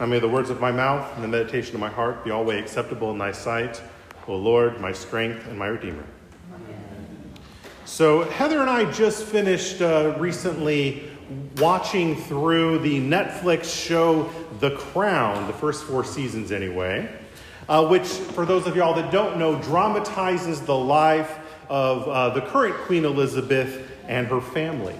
And may the words of my mouth and the meditation of my heart be always acceptable in thy sight, O Lord, my strength and my redeemer. So, Heather and I just finished uh, recently watching through the Netflix show The Crown, the first four seasons anyway, uh, which, for those of y'all that don't know, dramatizes the life of uh, the current Queen Elizabeth and her family.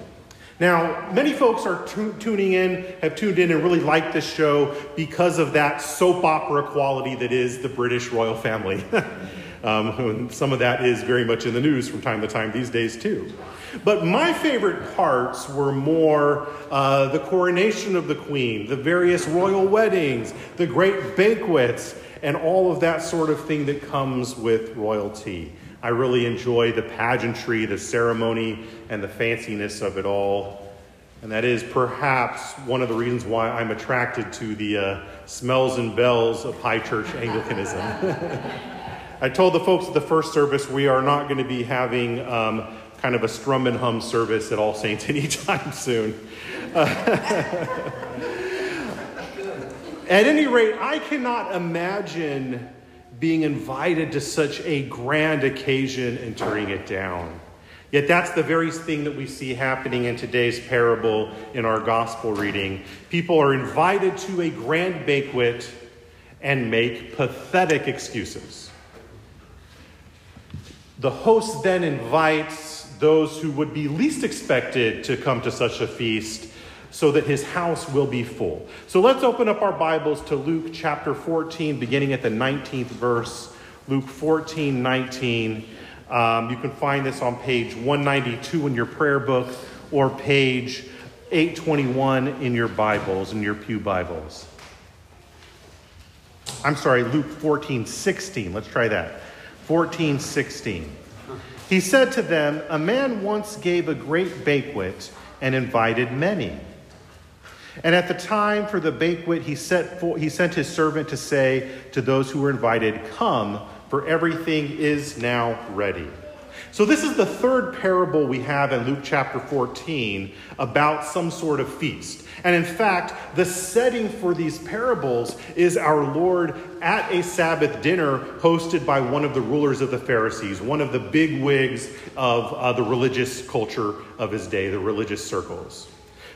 Now, many folks are tu- tuning in, have tuned in, and really like this show because of that soap opera quality that is the British royal family. um, some of that is very much in the news from time to time these days, too. But my favorite parts were more uh, the coronation of the Queen, the various royal weddings, the great banquets, and all of that sort of thing that comes with royalty. I really enjoy the pageantry, the ceremony, and the fanciness of it all. And that is perhaps one of the reasons why I'm attracted to the uh, smells and bells of high church Anglicanism. I told the folks at the first service we are not going to be having um, kind of a strum and hum service at All Saints anytime soon. At any rate, I cannot imagine being invited to such a grand occasion and turning it down. Yet that's the very thing that we see happening in today's parable in our gospel reading. People are invited to a grand banquet and make pathetic excuses. The host then invites those who would be least expected to come to such a feast so that his house will be full. So let's open up our Bibles to Luke chapter 14, beginning at the 19th verse. Luke 14, 19. Um, you can find this on page 192 in your prayer book or page 821 in your Bibles, in your Pew Bibles. I'm sorry, Luke 14, 16. Let's try that. 14, 16. He said to them, A man once gave a great banquet and invited many. And at the time for the banquet, he, set for, he sent his servant to say to those who were invited, Come, for everything is now ready. So, this is the third parable we have in Luke chapter 14 about some sort of feast. And in fact, the setting for these parables is our Lord at a Sabbath dinner hosted by one of the rulers of the Pharisees, one of the big wigs of uh, the religious culture of his day, the religious circles.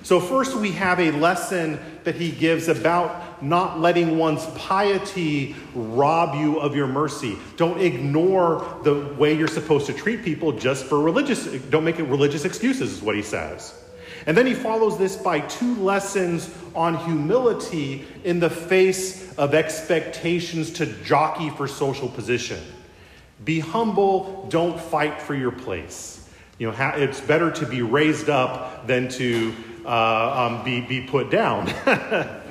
So, first, we have a lesson that he gives about not letting one's piety rob you of your mercy. Don't ignore the way you're supposed to treat people just for religious, don't make it religious excuses, is what he says. And then he follows this by two lessons on humility in the face of expectations to jockey for social position. Be humble, don't fight for your place. You know, it's better to be raised up than to uh, um, be, be put down.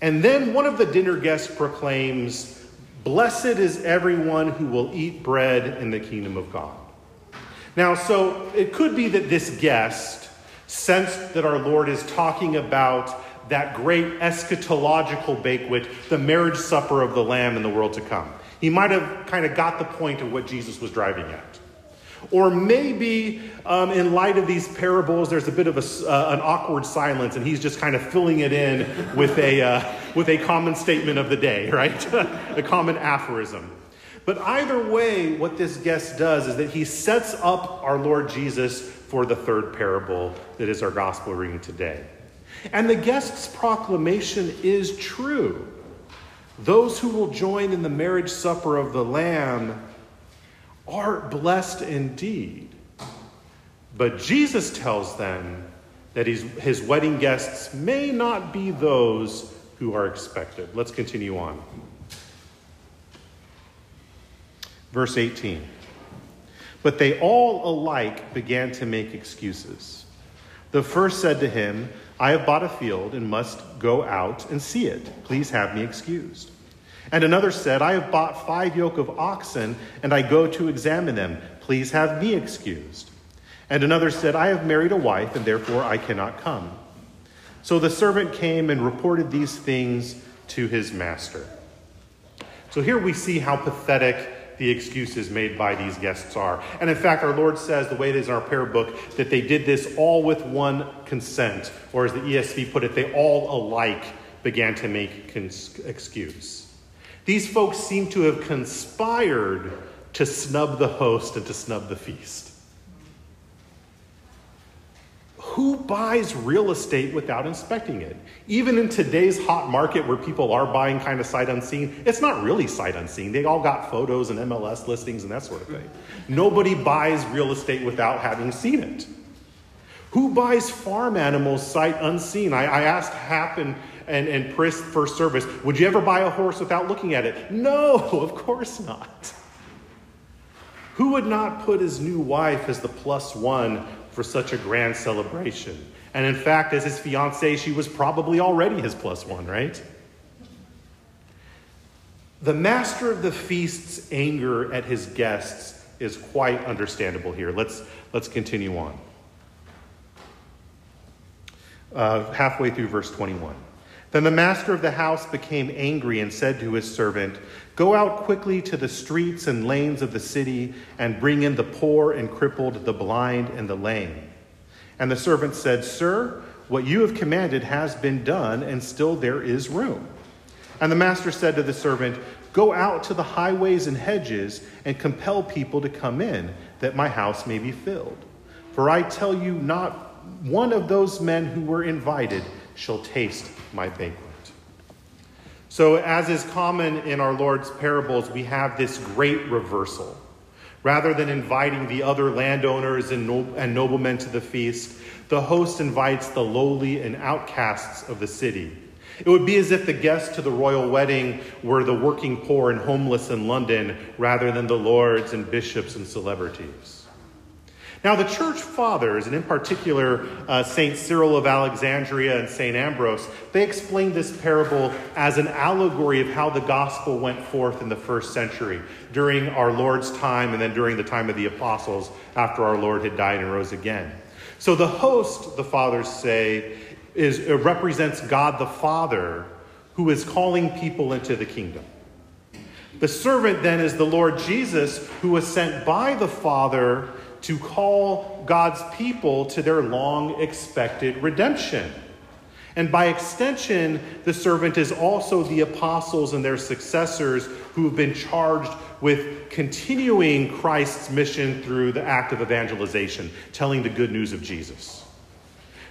and then one of the dinner guests proclaims, Blessed is everyone who will eat bread in the kingdom of God. Now, so it could be that this guest sensed that our Lord is talking about that great eschatological banquet, the marriage supper of the Lamb in the world to come. He might have kind of got the point of what Jesus was driving at. Or maybe, um, in light of these parables, there's a bit of a, uh, an awkward silence, and he's just kind of filling it in with a, uh, with a common statement of the day, right? a common aphorism. But either way, what this guest does is that he sets up our Lord Jesus for the third parable that is our gospel reading today. And the guest's proclamation is true. Those who will join in the marriage supper of the Lamb are blessed indeed. But Jesus tells them that his, wedding guests may not be those who are expected. Let's continue on. Verse 18. But they all alike began to make excuses. The first said to him, I have bought a field and must go out and see it. Please have me excused. And another said, I have bought five yoke of oxen, and I go to examine them. Please have me excused. And another said, I have married a wife, and therefore I cannot come. So the servant came and reported these things to his master. So here we see how pathetic the excuses made by these guests are. And in fact, our Lord says, the way it is in our prayer book, that they did this all with one consent, or as the ESV put it, they all alike began to make cons- excuse. These folks seem to have conspired to snub the host and to snub the feast. Who buys real estate without inspecting it? Even in today's hot market where people are buying kind of sight unseen, it's not really sight unseen. They all got photos and MLS listings and that sort of thing. Nobody buys real estate without having seen it. Who buys farm animals sight unseen? I, I asked Hap and, and, and first service, would you ever buy a horse without looking at it? No, of course not. Who would not put his new wife as the plus one for such a grand celebration. And in fact, as his fiancee, she was probably already his plus one, right? The master of the feast's anger at his guests is quite understandable here. Let's, let's continue on. Uh, halfway through verse 21. Then the master of the house became angry and said to his servant, Go out quickly to the streets and lanes of the city and bring in the poor and crippled, the blind and the lame. And the servant said, Sir, what you have commanded has been done, and still there is room. And the master said to the servant, Go out to the highways and hedges and compel people to come in, that my house may be filled. For I tell you, not one of those men who were invited shall taste my banquet. So, as is common in our Lord's parables, we have this great reversal. Rather than inviting the other landowners and, no- and noblemen to the feast, the host invites the lowly and outcasts of the city. It would be as if the guests to the royal wedding were the working poor and homeless in London rather than the lords and bishops and celebrities. Now, the church fathers, and in particular uh, St. Cyril of Alexandria and St. Ambrose, they explain this parable as an allegory of how the gospel went forth in the first century during our Lord's time and then during the time of the apostles after our Lord had died and rose again. So, the host, the fathers say, is, represents God the Father who is calling people into the kingdom. The servant then is the Lord Jesus who was sent by the Father to call God's people to their long expected redemption. And by extension, the servant is also the apostles and their successors who have been charged with continuing Christ's mission through the act of evangelization, telling the good news of Jesus.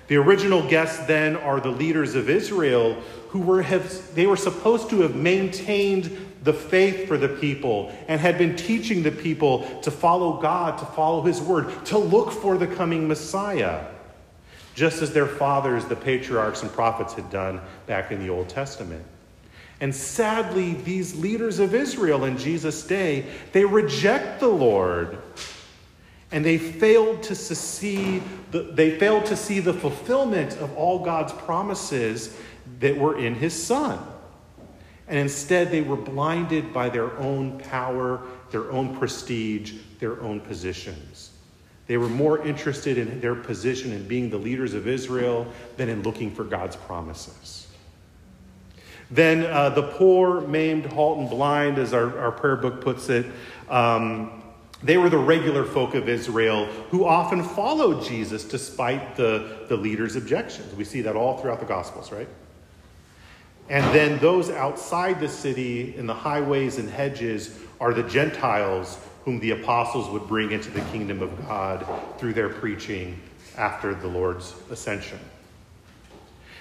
The original guests then are the leaders of Israel who were have, they were supposed to have maintained the faith for the people and had been teaching the people to follow God, to follow his word, to look for the coming Messiah, just as their fathers, the patriarchs and prophets, had done back in the Old Testament. And sadly, these leaders of Israel in Jesus' day, they reject the Lord. And they failed to see the, they failed to see the fulfillment of all God's promises that were in his son. And instead, they were blinded by their own power, their own prestige, their own positions. They were more interested in their position in being the leaders of Israel than in looking for God's promises. Then uh, the poor, maimed, halt, and blind, as our, our prayer book puts it, um, they were the regular folk of Israel who often followed Jesus despite the, the leader's objections. We see that all throughout the Gospels, right? And then those outside the city in the highways and hedges are the Gentiles whom the apostles would bring into the kingdom of God through their preaching after the Lord's ascension.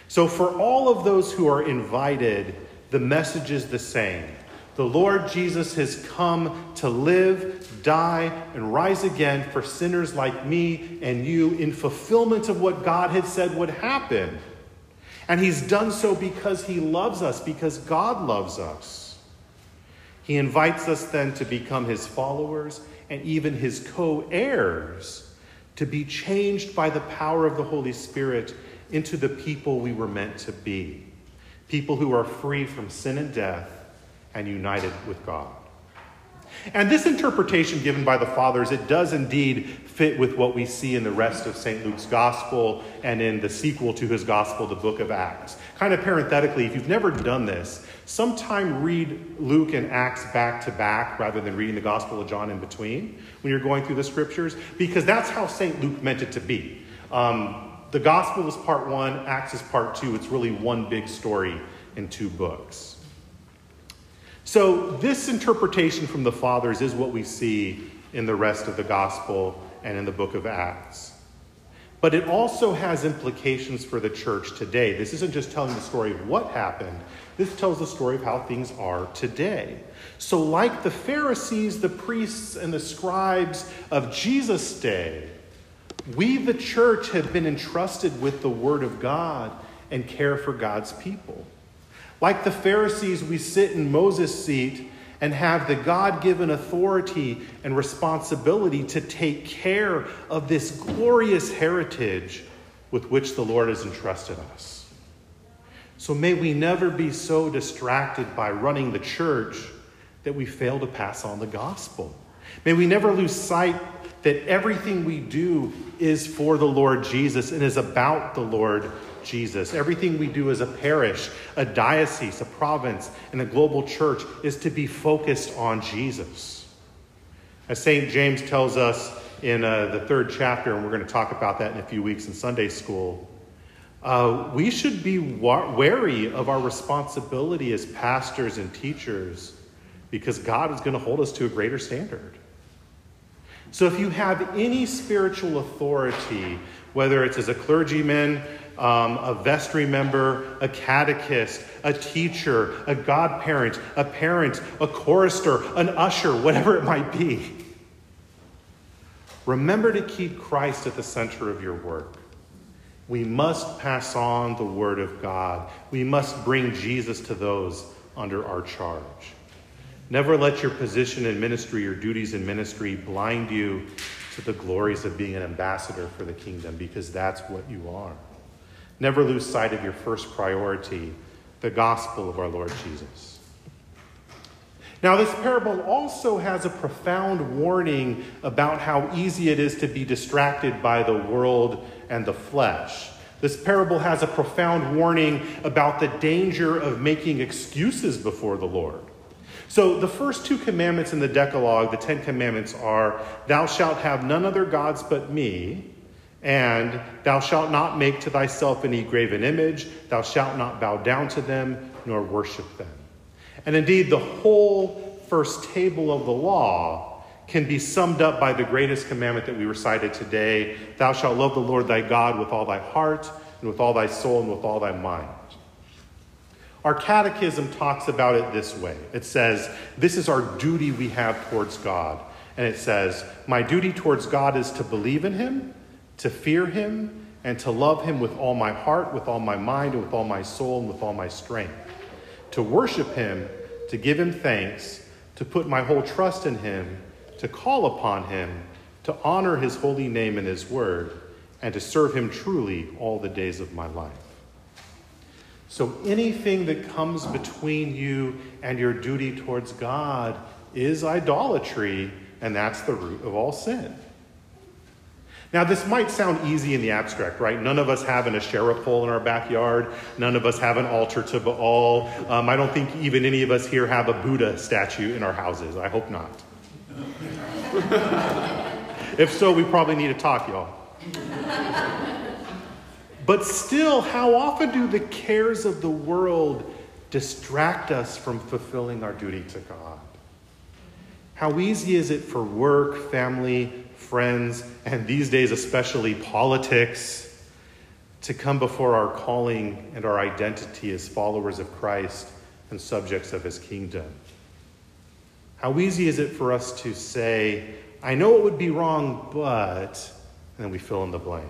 So, for all of those who are invited, the message is the same. The Lord Jesus has come to live, die, and rise again for sinners like me and you in fulfillment of what God had said would happen. And he's done so because he loves us, because God loves us. He invites us then to become his followers and even his co heirs, to be changed by the power of the Holy Spirit into the people we were meant to be people who are free from sin and death and united with God. And this interpretation given by the fathers, it does indeed fit with what we see in the rest of St. Luke's gospel and in the sequel to his gospel, the book of Acts. Kind of parenthetically, if you've never done this, sometime read Luke and Acts back to back rather than reading the gospel of John in between when you're going through the scriptures, because that's how St. Luke meant it to be. Um, the gospel is part one, Acts is part two. It's really one big story in two books. So, this interpretation from the fathers is what we see in the rest of the gospel and in the book of Acts. But it also has implications for the church today. This isn't just telling the story of what happened, this tells the story of how things are today. So, like the Pharisees, the priests, and the scribes of Jesus' day, we, the church, have been entrusted with the Word of God and care for God's people. Like the Pharisees, we sit in Moses' seat and have the God given authority and responsibility to take care of this glorious heritage with which the Lord has entrusted us. So may we never be so distracted by running the church that we fail to pass on the gospel. May we never lose sight that everything we do is for the Lord Jesus and is about the Lord Jesus. Everything we do as a parish, a diocese, a province, and a global church is to be focused on Jesus. As St. James tells us in uh, the third chapter, and we're going to talk about that in a few weeks in Sunday school, uh, we should be wary of our responsibility as pastors and teachers because God is going to hold us to a greater standard. So if you have any spiritual authority, whether it's as a clergyman um, a vestry member, a catechist, a teacher, a godparent, a parent, a chorister, an usher, whatever it might be. Remember to keep Christ at the center of your work. We must pass on the Word of God. We must bring Jesus to those under our charge. Never let your position in ministry or duties in ministry blind you to the glories of being an ambassador for the kingdom, because that's what you are. Never lose sight of your first priority, the gospel of our Lord Jesus. Now, this parable also has a profound warning about how easy it is to be distracted by the world and the flesh. This parable has a profound warning about the danger of making excuses before the Lord. So, the first two commandments in the Decalogue, the Ten Commandments, are Thou shalt have none other gods but me, and thou shalt not make to thyself any graven image, thou shalt not bow down to them, nor worship them. And indeed, the whole first table of the law can be summed up by the greatest commandment that we recited today Thou shalt love the Lord thy God with all thy heart, and with all thy soul, and with all thy mind. Our catechism talks about it this way it says, This is our duty we have towards God. And it says, My duty towards God is to believe in him to fear him and to love him with all my heart, with all my mind, and with all my soul, and with all my strength. To worship him, to give him thanks, to put my whole trust in him, to call upon him, to honor his holy name and his word, and to serve him truly all the days of my life. So anything that comes between you and your duty towards God is idolatry, and that's the root of all sin. Now, this might sound easy in the abstract, right? None of us have an Asherah pole in our backyard. None of us have an altar to Baal. Um, I don't think even any of us here have a Buddha statue in our houses. I hope not. if so, we probably need to talk, y'all. but still, how often do the cares of the world distract us from fulfilling our duty to God? How easy is it for work, family, friends, and these days especially politics, to come before our calling and our identity as followers of Christ and subjects of his kingdom. How easy is it for us to say, I know it would be wrong, but, and then we fill in the blank.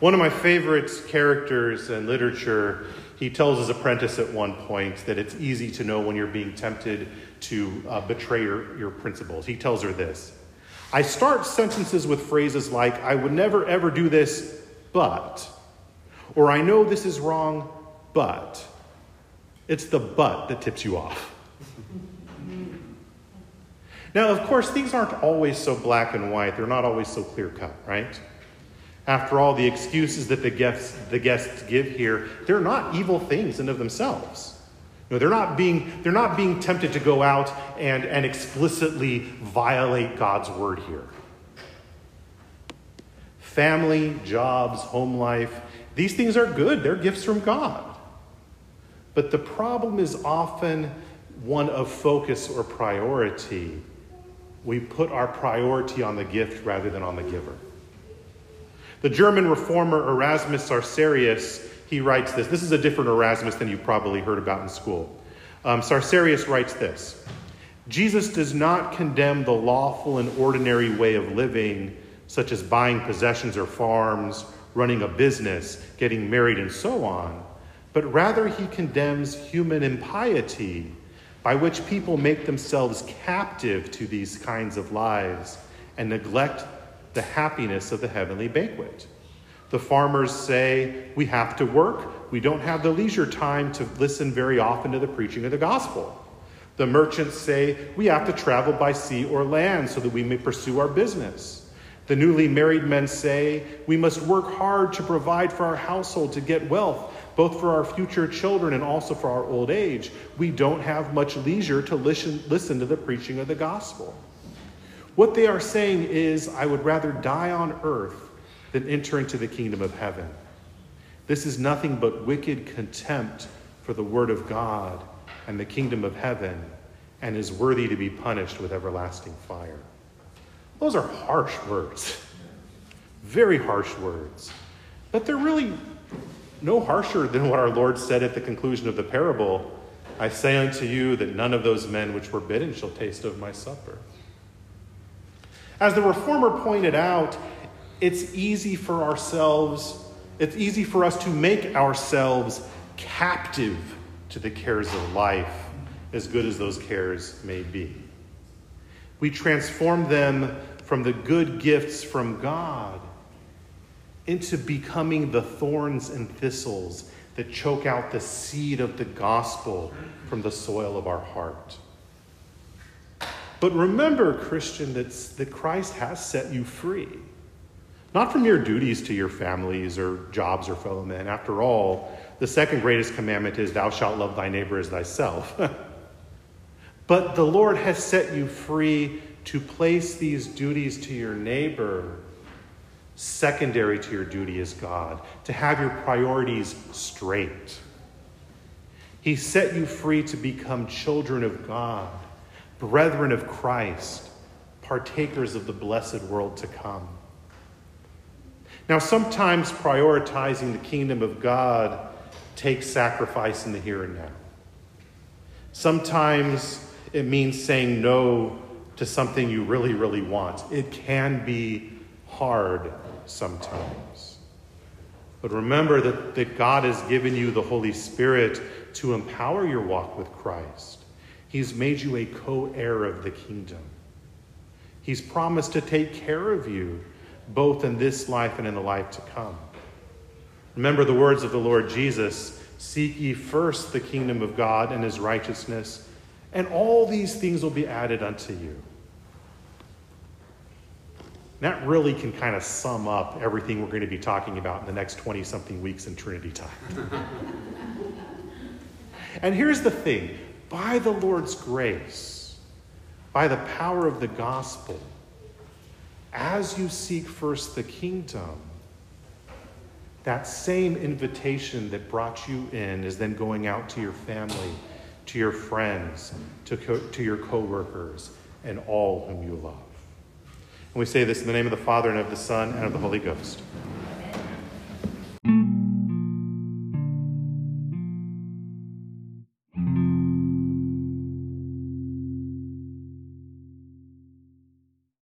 One of my favorite characters in literature, he tells his apprentice at one point that it's easy to know when you're being tempted to uh, betray your, your principles. He tells her this I start sentences with phrases like, I would never ever do this, but, or I know this is wrong, but. It's the but that tips you off. Now, of course, things aren't always so black and white. They're not always so clear cut, right? After all, the excuses that the guests, the guests give here, they're not evil things in of themselves. No, they're not being, they're not being tempted to go out and, and explicitly violate God's word here. Family, jobs, home life, these things are good. They're gifts from God. But the problem is often one of focus or priority. We put our priority on the gift rather than on the giver. The German reformer Erasmus Sarcerius, he writes this. This is a different Erasmus than you've probably heard about in school. Um, writes this Jesus does not condemn the lawful and ordinary way of living, such as buying possessions or farms, running a business, getting married, and so on, but rather he condemns human impiety, by which people make themselves captive to these kinds of lives and neglect the happiness of the heavenly banquet. The farmers say, We have to work. We don't have the leisure time to listen very often to the preaching of the gospel. The merchants say, We have to travel by sea or land so that we may pursue our business. The newly married men say, We must work hard to provide for our household to get wealth, both for our future children and also for our old age. We don't have much leisure to listen, listen to the preaching of the gospel. What they are saying is, I would rather die on earth than enter into the kingdom of heaven. This is nothing but wicked contempt for the word of God and the kingdom of heaven, and is worthy to be punished with everlasting fire. Those are harsh words, very harsh words. But they're really no harsher than what our Lord said at the conclusion of the parable I say unto you that none of those men which were bidden shall taste of my supper. As the reformer pointed out, it's easy for ourselves, it's easy for us to make ourselves captive to the cares of life, as good as those cares may be. We transform them from the good gifts from God into becoming the thorns and thistles that choke out the seed of the gospel from the soil of our heart. But remember, Christian, that, that Christ has set you free. Not from your duties to your families or jobs or fellow men. After all, the second greatest commandment is, Thou shalt love thy neighbor as thyself. but the Lord has set you free to place these duties to your neighbor secondary to your duty as God, to have your priorities straight. He set you free to become children of God brethren of Christ, partakers of the blessed world to come. Now, sometimes prioritizing the kingdom of God takes sacrifice in the here and now. Sometimes it means saying no to something you really, really want. It can be hard sometimes. But remember that, that God has given you the Holy Spirit to empower your walk with Christ. He's made you a co heir of the kingdom. He's promised to take care of you both in this life and in the life to come. Remember the words of the Lord Jesus Seek ye first the kingdom of God and his righteousness, and all these things will be added unto you. That really can kind of sum up everything we're going to be talking about in the next 20 something weeks in Trinity time. and here's the thing by the Lord's grace, by the power of the gospel, as you seek first the kingdom, that same invitation that brought you in is then going out to your family, to your friends, to, co- to your coworkers, and all whom you love. And we say this in the name of the Father, and of the Son, and of the Holy Ghost.